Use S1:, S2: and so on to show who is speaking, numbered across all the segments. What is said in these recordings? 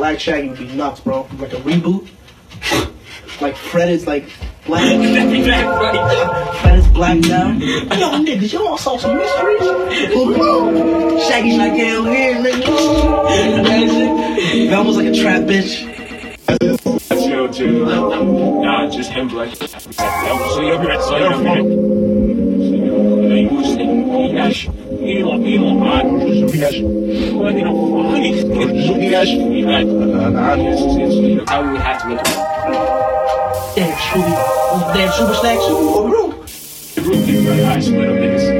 S1: Black Shaggy would be nuts, bro. Like a reboot. Like Fred is like black. Fred is black now. Yo, niggas, y'all saw some mysteries? Shaggy's like, hell here, nigga. That was like a trap bitch.
S2: Chill, chill. Nah, just him like. So you're so
S1: Damn, Scooby. Damn, Super Snack, Super or Room.
S2: the group thing, right? I split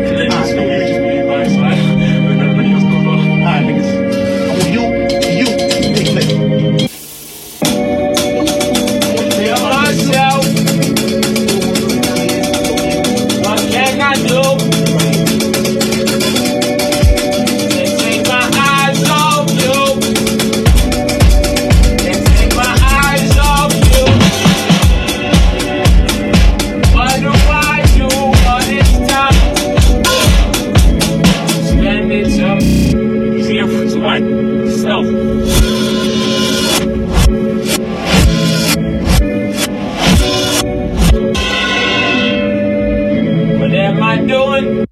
S2: See if it's white. Self. What am I doing?